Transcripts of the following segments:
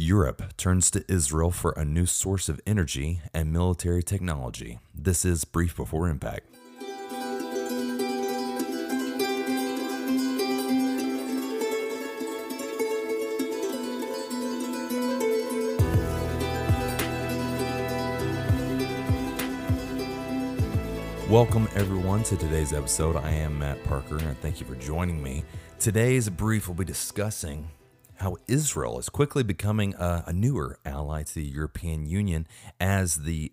Europe turns to Israel for a new source of energy and military technology. This is Brief Before Impact. Welcome, everyone, to today's episode. I am Matt Parker, and thank you for joining me. Today's brief will be discussing how Israel is quickly becoming a, a newer ally to the European Union as the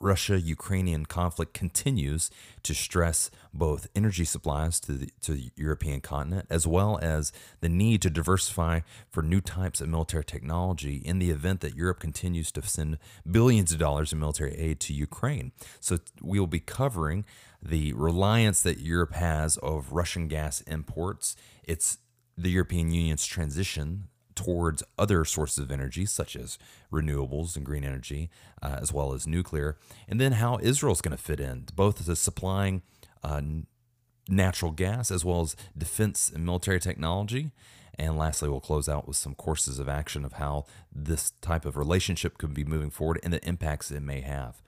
Russia Ukrainian conflict continues to stress both energy supplies to the, to the European continent as well as the need to diversify for new types of military technology in the event that Europe continues to send billions of dollars in military aid to Ukraine. So we will be covering the reliance that Europe has of Russian gas imports. It's the European Union's transition towards other sources of energy, such as renewables and green energy, uh, as well as nuclear, and then how Israel's going to fit in, both as supplying uh, natural gas as well as defense and military technology. And lastly, we'll close out with some courses of action of how this type of relationship could be moving forward and the impacts it may have.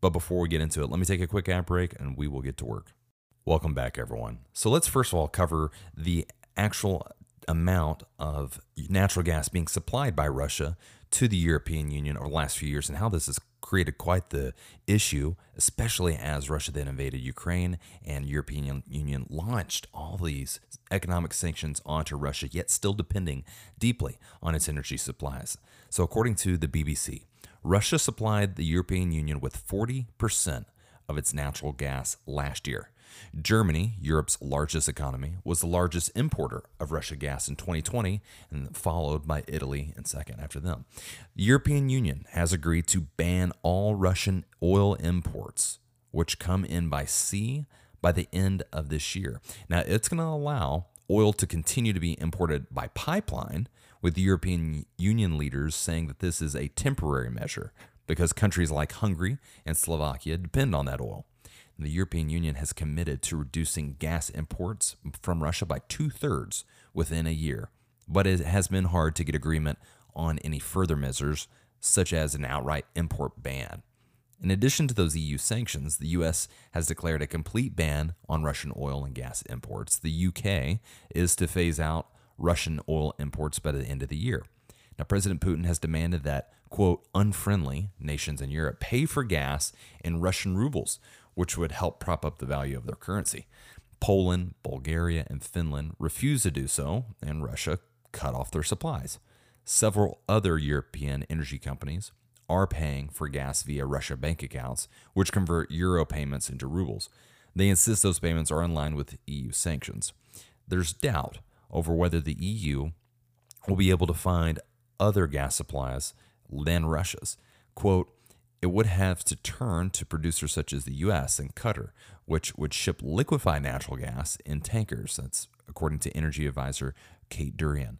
But before we get into it, let me take a quick ad break and we will get to work. Welcome back, everyone. So let's first of all cover the actual amount of natural gas being supplied by Russia to the European Union over the last few years and how this has created quite the issue, especially as Russia then invaded Ukraine and European Union launched all these economic sanctions onto Russia, yet still depending deeply on its energy supplies. So according to the BBC, Russia supplied the European Union with 40% of its natural gas last year. Germany, Europe's largest economy, was the largest importer of Russian gas in 2020 and followed by Italy in second after them. The European Union has agreed to ban all Russian oil imports which come in by sea by the end of this year. Now, it's going to allow oil to continue to be imported by pipeline, with the European Union leaders saying that this is a temporary measure because countries like Hungary and Slovakia depend on that oil. The European Union has committed to reducing gas imports from Russia by two thirds within a year, but it has been hard to get agreement on any further measures, such as an outright import ban. In addition to those EU sanctions, the US has declared a complete ban on Russian oil and gas imports. The UK is to phase out Russian oil imports by the end of the year. Now, President Putin has demanded that, quote, unfriendly nations in Europe pay for gas in Russian rubles, which would help prop up the value of their currency. Poland, Bulgaria, and Finland refused to do so, and Russia cut off their supplies. Several other European energy companies are paying for gas via Russia bank accounts, which convert euro payments into rubles. They insist those payments are in line with EU sanctions. There's doubt over whether the EU will be able to find other gas supplies than Russia's. Quote, it would have to turn to producers such as the US and Qatar, which would ship liquefied natural gas in tankers. That's according to energy advisor Kate Dourian.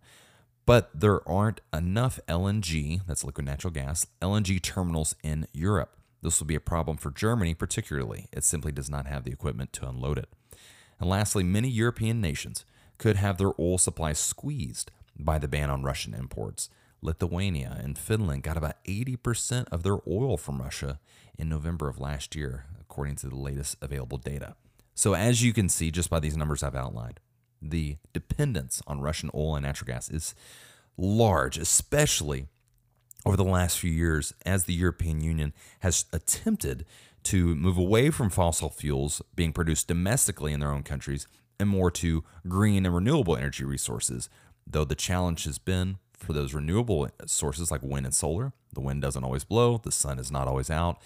But there aren't enough LNG, that's liquid natural gas, LNG terminals in Europe. This will be a problem for Germany, particularly. It simply does not have the equipment to unload it. And lastly, many European nations could have their oil supplies squeezed by the ban on Russian imports. Lithuania and Finland got about 80% of their oil from Russia in November of last year, according to the latest available data. So, as you can see just by these numbers I've outlined, the dependence on Russian oil and natural gas is large, especially over the last few years as the European Union has attempted to move away from fossil fuels being produced domestically in their own countries and more to green and renewable energy resources. Though the challenge has been for those renewable sources like wind and solar. The wind doesn't always blow, the sun is not always out.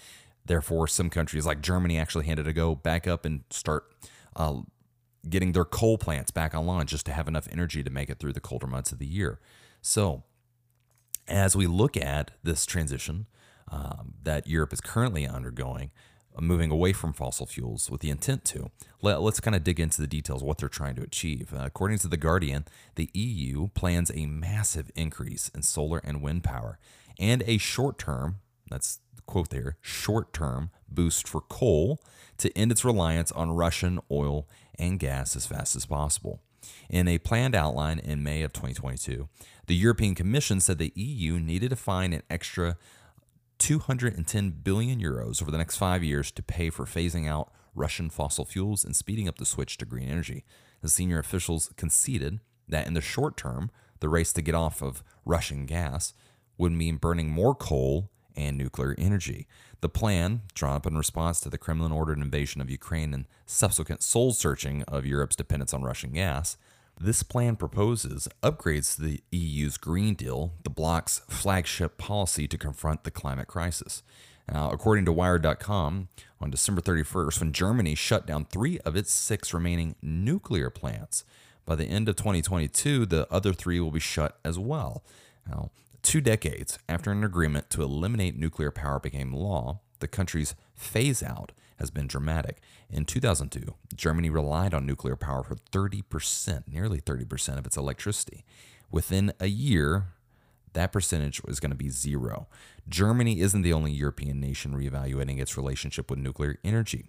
Therefore, some countries like Germany actually had to go back up and start uh, getting their coal plants back online just to have enough energy to make it through the colder months of the year. So, as we look at this transition um, that Europe is currently undergoing, moving away from fossil fuels with the intent to. Let, us kind of dig into the details of what they're trying to achieve. Uh, according to The Guardian, the EU plans a massive increase in solar and wind power and a short term, that's the quote there, short term boost for coal to end its reliance on Russian oil and gas as fast as possible. In a planned outline in May of 2022, the European Commission said the EU needed to find an extra 210 billion euros over the next five years to pay for phasing out Russian fossil fuels and speeding up the switch to green energy. The senior officials conceded that in the short term, the race to get off of Russian gas would mean burning more coal and nuclear energy. The plan, drawn up in response to the Kremlin ordered invasion of Ukraine and subsequent soul searching of Europe's dependence on Russian gas, this plan proposes upgrades to the EU's Green Deal, the bloc's flagship policy to confront the climate crisis. Now, according to Wired.com, on December 31st, when Germany shut down three of its six remaining nuclear plants, by the end of 2022, the other three will be shut as well. Now, two decades after an agreement to eliminate nuclear power became law, the country's phase out has been dramatic. In 2002, Germany relied on nuclear power for 30%, nearly 30% of its electricity. Within a year, that percentage was going to be zero. Germany isn't the only European nation reevaluating its relationship with nuclear energy.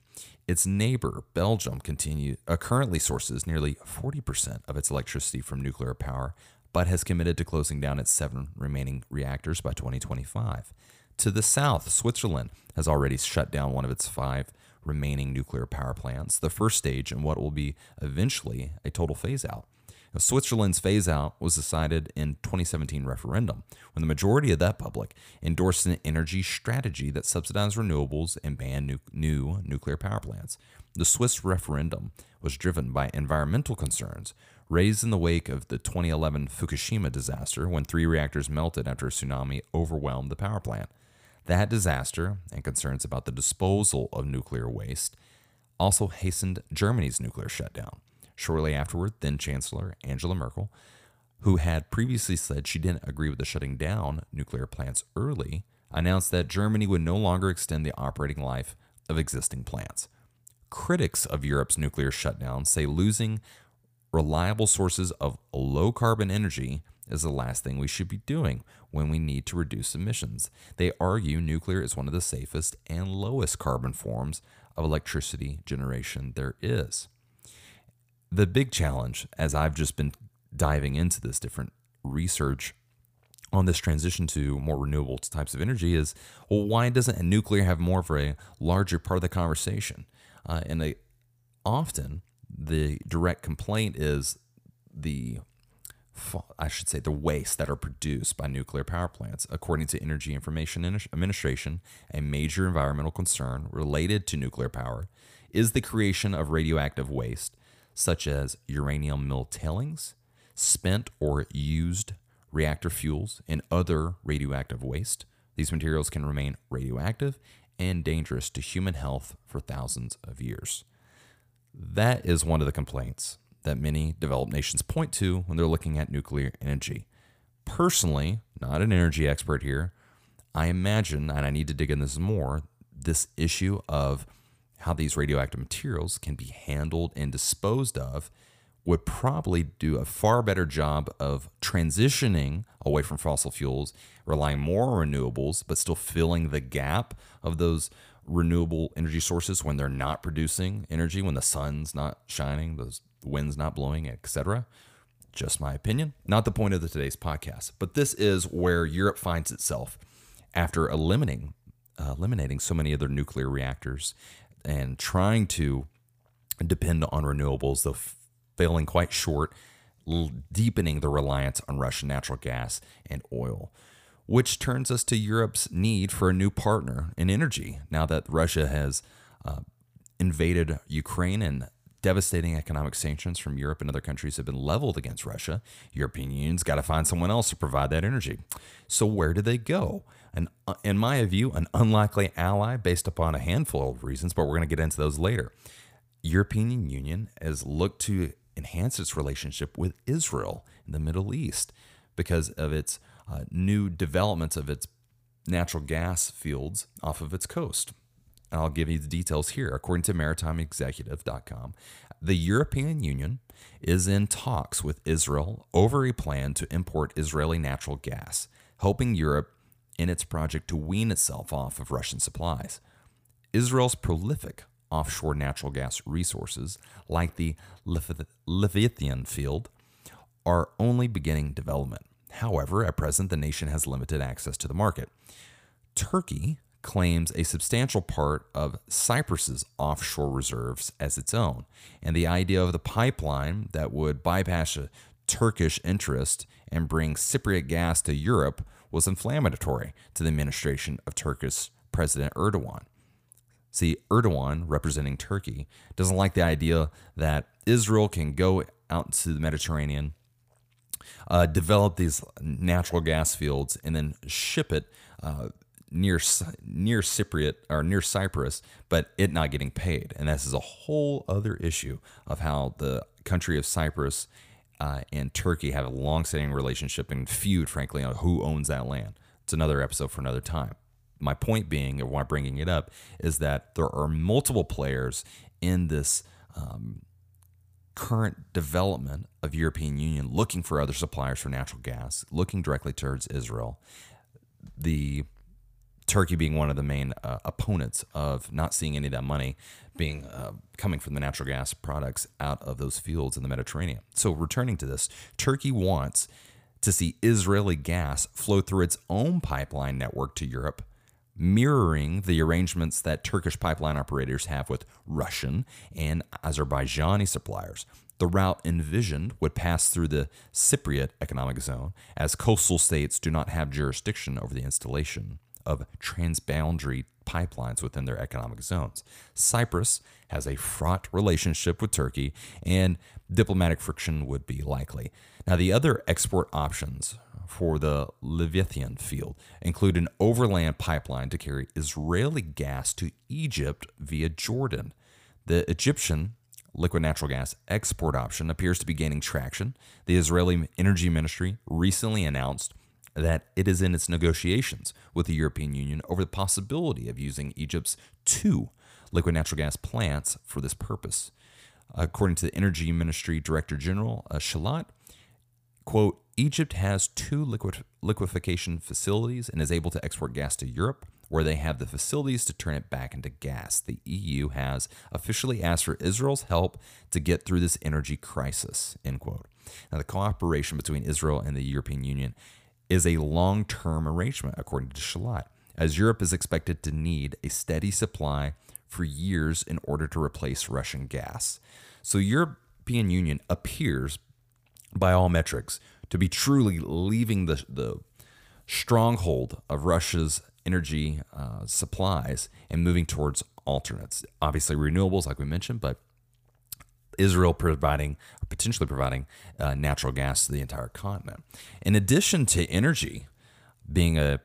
Its neighbor, Belgium, continue, uh, currently sources nearly 40% of its electricity from nuclear power, but has committed to closing down its seven remaining reactors by 2025. To the south, Switzerland has already shut down one of its five remaining nuclear power plants, the first stage in what will be eventually a total phase out. Now, Switzerland's phase out was decided in 2017 referendum, when the majority of that public endorsed an energy strategy that subsidized renewables and banned nu- new nuclear power plants. The Swiss referendum was driven by environmental concerns raised in the wake of the 2011 Fukushima disaster when three reactors melted after a tsunami overwhelmed the power plant. That disaster and concerns about the disposal of nuclear waste also hastened Germany's nuclear shutdown. Shortly afterward, then Chancellor Angela Merkel, who had previously said she didn't agree with the shutting down nuclear plants early, announced that Germany would no longer extend the operating life of existing plants. Critics of Europe's nuclear shutdown say losing reliable sources of low carbon energy is the last thing we should be doing when we need to reduce emissions. They argue nuclear is one of the safest and lowest carbon forms of electricity generation there is. The big challenge, as I've just been diving into this different research on this transition to more renewable types of energy, is well, why doesn't nuclear have more of a larger part of the conversation? Uh, and they often the direct complaint is the I should say the waste that are produced by nuclear power plants. According to Energy Information Administration, a major environmental concern related to nuclear power is the creation of radioactive waste, such as uranium mill tailings, spent or used reactor fuels, and other radioactive waste. These materials can remain radioactive and dangerous to human health for thousands of years. That is one of the complaints that many developed nations point to when they're looking at nuclear energy. Personally, not an energy expert here, I imagine, and I need to dig in this more, this issue of how these radioactive materials can be handled and disposed of would probably do a far better job of transitioning away from fossil fuels, relying more on renewables, but still filling the gap of those renewable energy sources when they're not producing energy, when the sun's not shining, the wind's not blowing, etc. Just my opinion, not the point of the, today's podcast. But this is where Europe finds itself after eliminating uh, eliminating so many of their nuclear reactors and trying to depend on renewables, though failing quite short, deepening the reliance on Russian natural gas and oil which turns us to Europe's need for a new partner in energy now that Russia has uh, invaded Ukraine and devastating economic sanctions from Europe and other countries have been leveled against Russia. European Union's got to find someone else to provide that energy. So where do they go? And uh, in my view, an unlikely ally based upon a handful of reasons, but we're going to get into those later. European Union has looked to enhance its relationship with Israel in the Middle East because of its uh, new developments of its natural gas fields off of its coast. And I'll give you the details here. According to maritimeexecutive.com, the European Union is in talks with Israel over a plan to import Israeli natural gas, helping Europe in its project to wean itself off of Russian supplies. Israel's prolific offshore natural gas resources, like the Leviathan field, are only beginning development. However, at present, the nation has limited access to the market. Turkey claims a substantial part of Cyprus's offshore reserves as its own, and the idea of the pipeline that would bypass a Turkish interest and bring Cypriot gas to Europe was inflammatory to the administration of Turkish President Erdogan. See, Erdogan, representing Turkey, doesn't like the idea that Israel can go out to the Mediterranean, uh, develop these natural gas fields, and then ship it uh, near near Cypriot or near Cyprus, but it not getting paid. And this is a whole other issue of how the country of Cyprus uh, and Turkey have a long-standing relationship and feud, frankly, on who owns that land. It's another episode for another time my point being, and why bringing it up, is that there are multiple players in this um, current development of European Union looking for other suppliers for natural gas, looking directly towards Israel. The Turkey being one of the main uh, opponents of not seeing any of that money being uh, coming from the natural gas products out of those fields in the Mediterranean. So, returning to this, Turkey wants to see Israeli gas flow through its own pipeline network to Europe mirroring the arrangements that Turkish pipeline operators have with Russian and Azerbaijani suppliers. The route envisioned would pass through the Cypriot economic zone, as coastal states do not have jurisdiction over the installation of transboundary pipelines within their economic zones. Cyprus has a fraught relationship with Turkey, and diplomatic friction would be likely. Now, the other export options for the Leviathan field include an overland pipeline to carry Israeli gas to Egypt via Jordan. The Egyptian liquid natural gas export option appears to be gaining traction. The Israeli Energy Ministry recently announced that it is in its negotiations with the European Union over the possibility of using Egypt's two liquid natural gas plants for this purpose. According to the Energy Ministry Director General uh, Schillat, quote, Egypt has two liquid, liquefaction facilities and is able to export gas to Europe, where they have the facilities to turn it back into gas. The EU has officially asked for Israel's help to get through this energy crisis. End quote. Now, the cooperation between Israel and the European Union is a long term arrangement, according to Schillat, as Europe is expected to need a steady supply for years in order to replace Russian gas. So, European Union appears, by all metrics, to be truly leaving the, the stronghold of Russia's energy uh, supplies and moving towards alternates. Obviously, renewables, like we mentioned, but Israel providing, potentially providing uh, natural gas to the entire continent. In addition to energy being a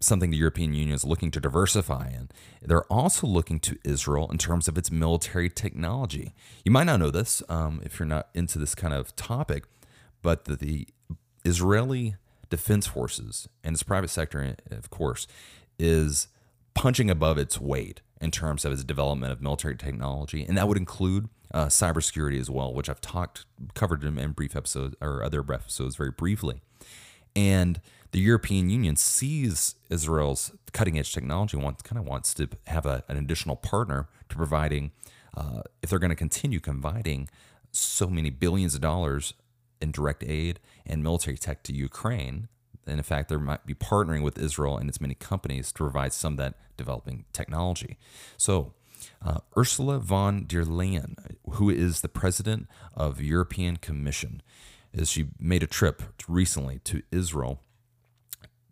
something the European Union is looking to diversify in, they're also looking to Israel in terms of its military technology. You might not know this um, if you're not into this kind of topic, but the, the Israeli defense forces and its private sector, of course, is punching above its weight in terms of its development of military technology, and that would include uh, cybersecurity as well, which I've talked covered in, in brief episodes or other episodes very briefly. And the European Union sees Israel's cutting edge technology wants kind of wants to have a, an additional partner to providing uh, if they're going to continue providing so many billions of dollars in direct aid and military tech to Ukraine. And in fact, they might be partnering with Israel and its many companies to provide some of that developing technology. So, uh, Ursula von der Leyen, who is the president of European Commission, is she made a trip recently to Israel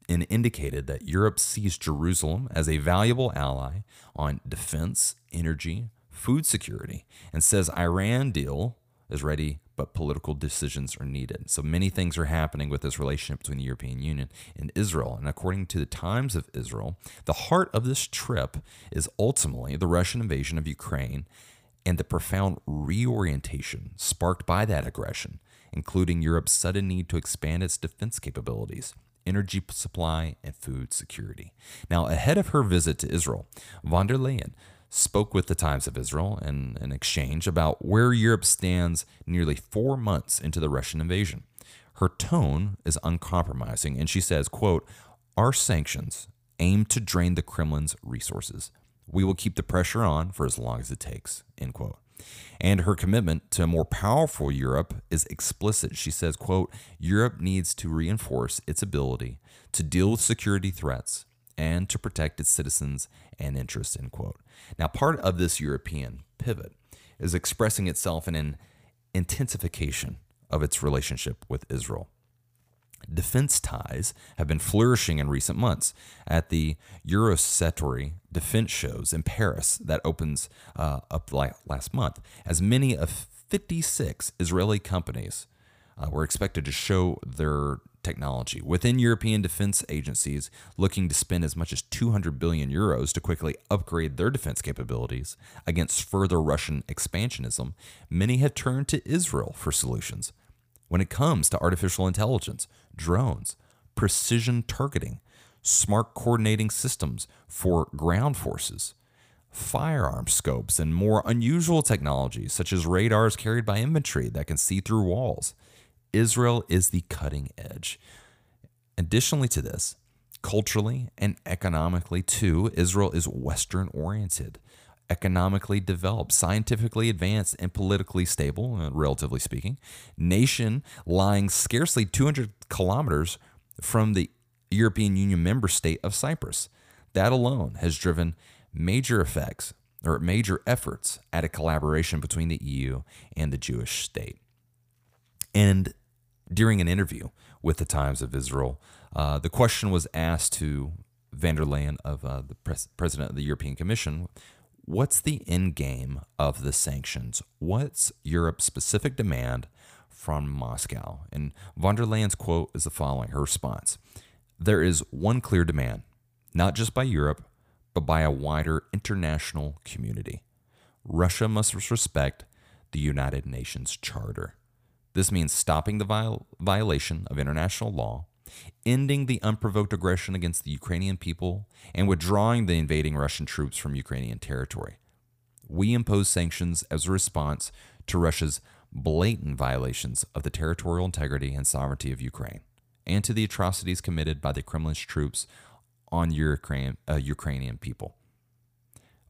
and indicated that Europe sees Jerusalem as a valuable ally on defense, energy, food security, and says Iran deal is ready but political decisions are needed. So many things are happening with this relationship between the European Union and Israel. And according to the Times of Israel, the heart of this trip is ultimately the Russian invasion of Ukraine and the profound reorientation sparked by that aggression, including Europe's sudden need to expand its defense capabilities energy supply, and food security. Now, ahead of her visit to Israel, von der Leyen spoke with the Times of Israel in an exchange about where Europe stands nearly four months into the Russian invasion. Her tone is uncompromising, and she says, quote, Our sanctions aim to drain the Kremlin's resources. We will keep the pressure on for as long as it takes, end quote. And her commitment to a more powerful Europe is explicit. She says, quote, Europe needs to reinforce its ability to deal with security threats and to protect its citizens and interests, end quote. Now, part of this European pivot is expressing itself in an intensification of its relationship with Israel. Defense ties have been flourishing in recent months at the Eurosatory defense shows in Paris that opens uh, up last month, as many of 56 Israeli companies uh, were expected to show their technology within European defense agencies looking to spend as much as 200 billion euros to quickly upgrade their defense capabilities against further Russian expansionism. Many have turned to Israel for solutions. When it comes to artificial intelligence, drones, precision targeting, smart coordinating systems for ground forces, firearm scopes, and more unusual technologies such as radars carried by infantry that can see through walls. Israel is the cutting edge. Additionally to this, culturally and economically too, Israel is Western oriented, economically developed, scientifically advanced, and politically stable, uh, relatively speaking. Nation lying scarcely 200 kilometers from the European Union member state of Cyprus. That alone has driven major effects or major efforts at a collaboration between the EU and the Jewish state. And during an interview with the Times of Israel, uh, the question was asked to van der Leyen of uh, the pres- president of the European Commission what's the end game of the sanctions? What's Europe's specific demand from Moscow? And von der Leyen's quote is the following her response There is one clear demand, not just by Europe, but by a wider international community. Russia must respect the United Nations Charter. This means stopping the viol- violation of international law, ending the unprovoked aggression against the Ukrainian people, and withdrawing the invading Russian troops from Ukrainian territory. We impose sanctions as a response to Russia's blatant violations of the territorial integrity and sovereignty of Ukraine, and to the atrocities committed by the Kremlin's troops on Ukraine, uh, Ukrainian people.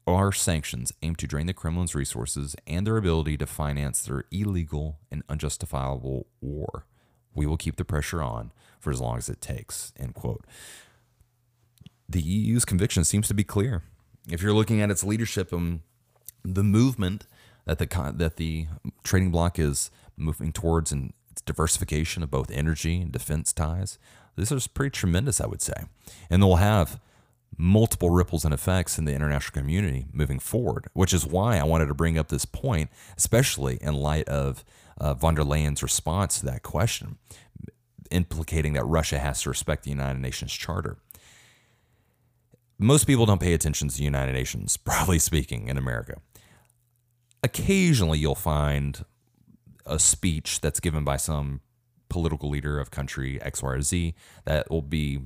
Our sanctions aim to drain the Kremlin's resources and their ability to finance their illegal and unjustifiable war. We will keep the pressure on for as long as it takes. End quote. The EU's conviction seems to be clear. If you're looking at its leadership and the movement that the that the trading bloc is moving towards and its diversification of both energy and defense ties, this is pretty tremendous, I would say. And they'll have multiple ripples and effects in the international community moving forward, which is why I wanted to bring up this point, especially in light of uh, von der Leyen's response to that question, implicating that Russia has to respect the United Nations Charter. Most people don't pay attention to the United Nations, broadly speaking, in America. Occasionally, you'll find a speech that's given by some political leader of country X, Y, or Z that will be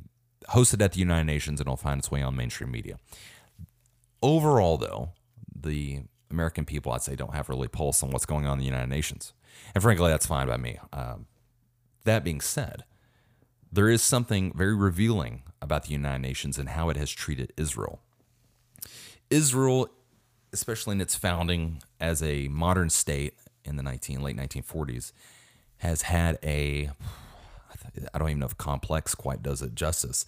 hosted at the United Nations and it'll find its way on mainstream media. Overall, though, the American people, I'd say, don't have really pulse on what's going on in the United Nations. And frankly, that's fine by me. Um, that being said, there is something very revealing about the United Nations and how it has treated Israel. Israel, especially in its founding as a modern state in the 19, late 1940s, has had a I don't even know if complex quite does it justice,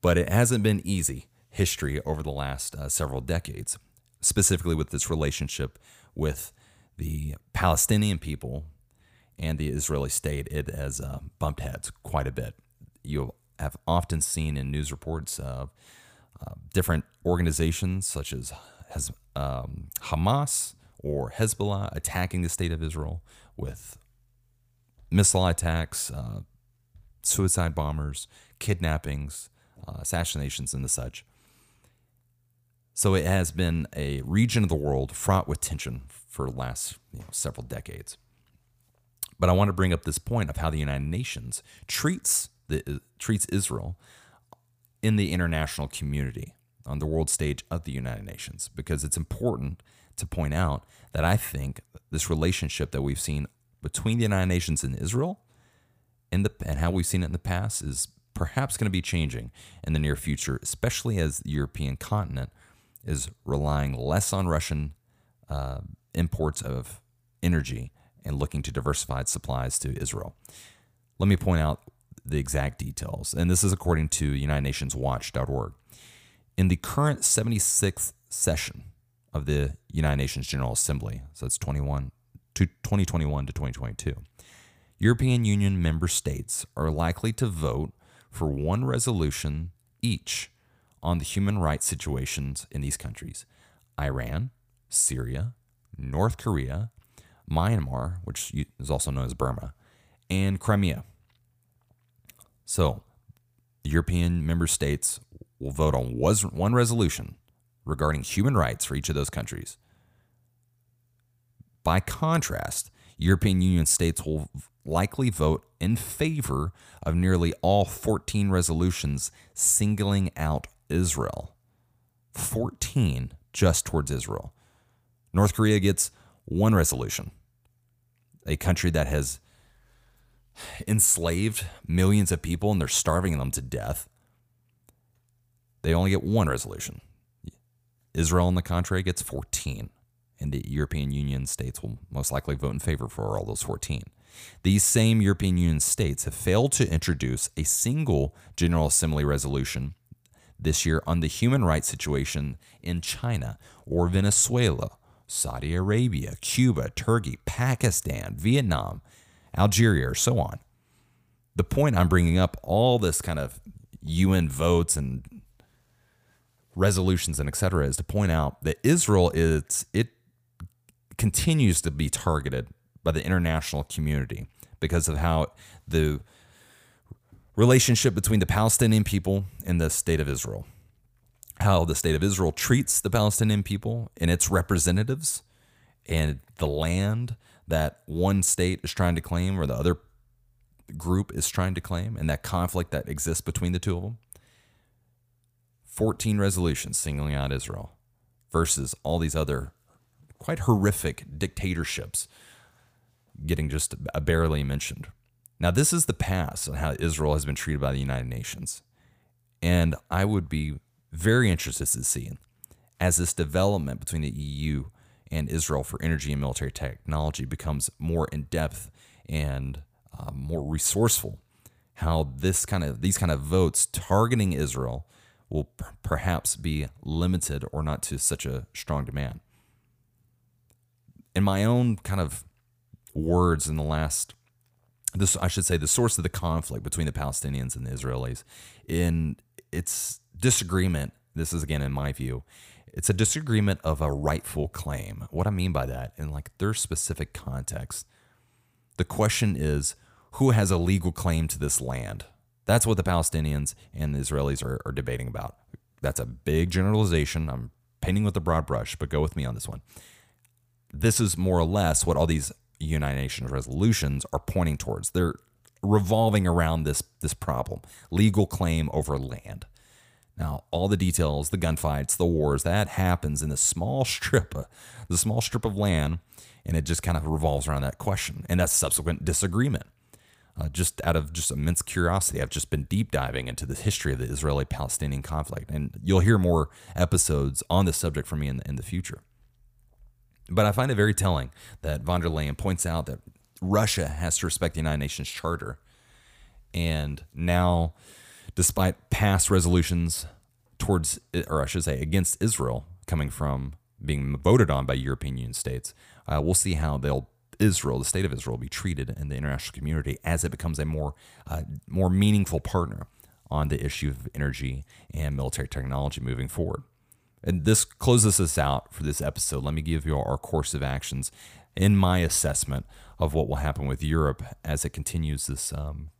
but it hasn't been easy history over the last uh, several decades, specifically with this relationship with the Palestinian people and the Israeli state. It has uh, bumped heads quite a bit. You have often seen in news reports of uh, different organizations such as um, Hamas or Hezbollah attacking the state of Israel with missile attacks, uh, suicide bombers, kidnappings, uh, assassinations, and the such. So it has been a region of the world fraught with tension for the last you know, several decades. But I want to bring up this point of how the United Nations treats the, treats Israel in the international community on the world stage of the United Nations because it's important to point out that I think this relationship that we've seen between the United Nations and Israel in the and how we've seen it in the past is perhaps going to be changing in the near future, especially as the European continent is relying less on Russian uh, imports of energy and looking to diversify its supplies to Israel. Let me point out the exact details, and this is according to UnitedNationsWatch.org. In the current 76th session of the United Nations General Assembly, so it's 21 to 2021 to 2022, European Union member states are likely to vote for one resolution each on the human rights situations in these countries Iran, Syria, North Korea, Myanmar, which is also known as Burma, and Crimea. So, European member states will vote on one resolution regarding human rights for each of those countries. By contrast, European Union states will likely vote in favor of nearly all 14 resolutions singling out Israel. 14 just towards Israel. North Korea gets one resolution. A country that has enslaved millions of people and they're starving them to death. They only get one resolution. Israel, on the contrary, gets 14 and the European Union states will most likely vote in favor for all those 14. These same European Union states have failed to introduce a single General Assembly resolution this year on the human rights situation in China or Venezuela, Saudi Arabia, Cuba, Turkey, Pakistan, Vietnam, Algeria, or so on. The point I'm bringing up all this kind of UN votes and resolutions and etc. is to point out that Israel is it continues to be targeted by the international community because of how the relationship between the Palestinian people and the state of Israel. How the state of Israel treats the Palestinian people and its representatives and the land that one state is trying to claim or the other group is trying to claim and that conflict that exists between the two of them. 14 resolutions singling out Israel versus all these other quite horrific dictatorships getting just barely mentioned. Now, this is the past on how Israel has been treated by the United Nations. And I would be very interested to see as this development between the EU and Israel for energy and military technology becomes more in depth and uh, more resourceful, how this kind of these kind of votes targeting Israel will p- perhaps be limited or not to such a strong demand in my own kind of words in the last this I should say the source of the conflict between the Palestinians and the Israelis in its disagreement this is again in my view it's a disagreement of a rightful claim. What I mean by that in like their specific context the question is who has a legal claim to this land? That's what the Palestinians and the Israelis are, are debating about. That's a big generalization. I'm painting with a broad brush but go with me on this one this is more or less what all these United Nations resolutions are pointing towards. They're revolving around this this problem: legal claim over land. Now, all the details, the gunfights, the wars, that happens in the small strip, of, the small strip of land, and it just kind of revolves around that question and that subsequent disagreement. Uh, just out of just immense curiosity, I've just been deep diving into the history of the Israeli-Palestinian conflict, and you'll hear more episodes on this subject from me in in the future. But I find it very telling that von der Leyen points out that Russia has to respect the United Nations Charter. And now, despite past resolutions towards, or I should say, against Israel coming from being voted on by European Union states, uh, we'll see how they'll Israel, the state of Israel, be treated in the international community as it becomes a more uh, more meaningful partner on the issue of energy and military technology moving forward. And this closes us out for this episode. Let me give you our course of actions in my assessment of what will happen with Europe as it continues this um,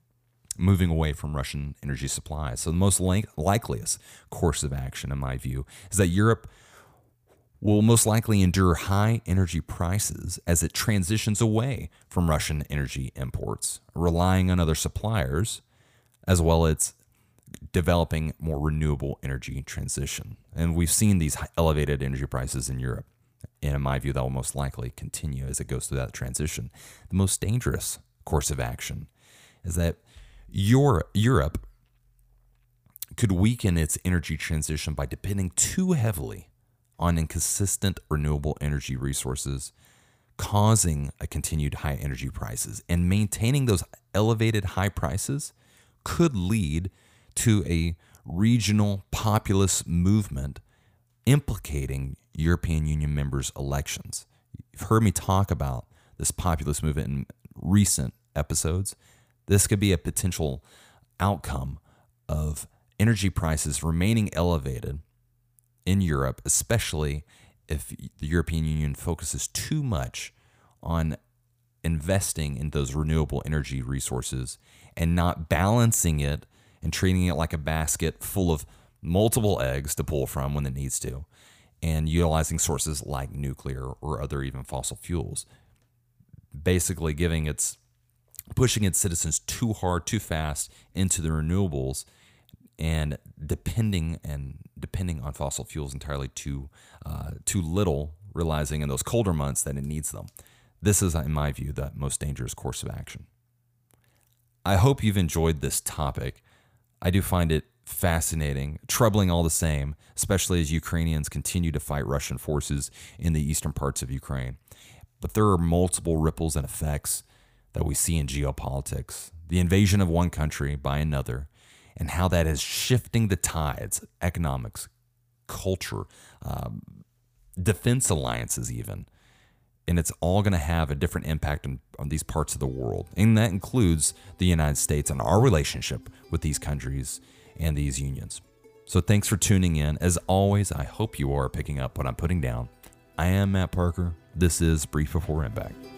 moving away from Russian energy supplies. So, the most like- likeliest course of action, in my view, is that Europe will most likely endure high energy prices as it transitions away from Russian energy imports, relying on other suppliers, as well as developing more renewable energy transition. And we've seen these elevated energy prices in Europe. And in my view, that will most likely continue as it goes through that transition. The most dangerous course of action is that Europe could weaken its energy transition by depending too heavily on inconsistent renewable energy resources, causing a continued high energy prices. And maintaining those elevated high prices could lead to a regional populist movement implicating European Union members' elections. You've heard me talk about this populist movement in recent episodes. This could be a potential outcome of energy prices remaining elevated in Europe, especially if the European Union focuses too much on investing in those renewable energy resources and not balancing it and treating it like a basket full of multiple eggs to pull from when it needs to, and utilizing sources like nuclear or other even fossil fuels. Basically, giving its pushing its citizens too hard, too fast into the renewables and depending and depending on fossil fuels entirely too uh, too little, realizing in those colder months that it needs them. This is, in my view, the most dangerous course of action. I hope you've enjoyed this topic. I do find it fascinating, troubling all the same, especially as Ukrainians continue to fight Russian forces in the eastern parts of Ukraine. But there are multiple ripples and effects that we see in geopolitics. The invasion of one country by another and how that is shifting the tides, economics, culture, um, defense alliances, even. And it's all going to have a different impact on, on these parts of the world. And that includes the United States and our relationship with these countries and these unions. So thanks for tuning in. As always, I hope you are picking up what I'm putting down. I am Matt Parker. This is Brief Before Impact.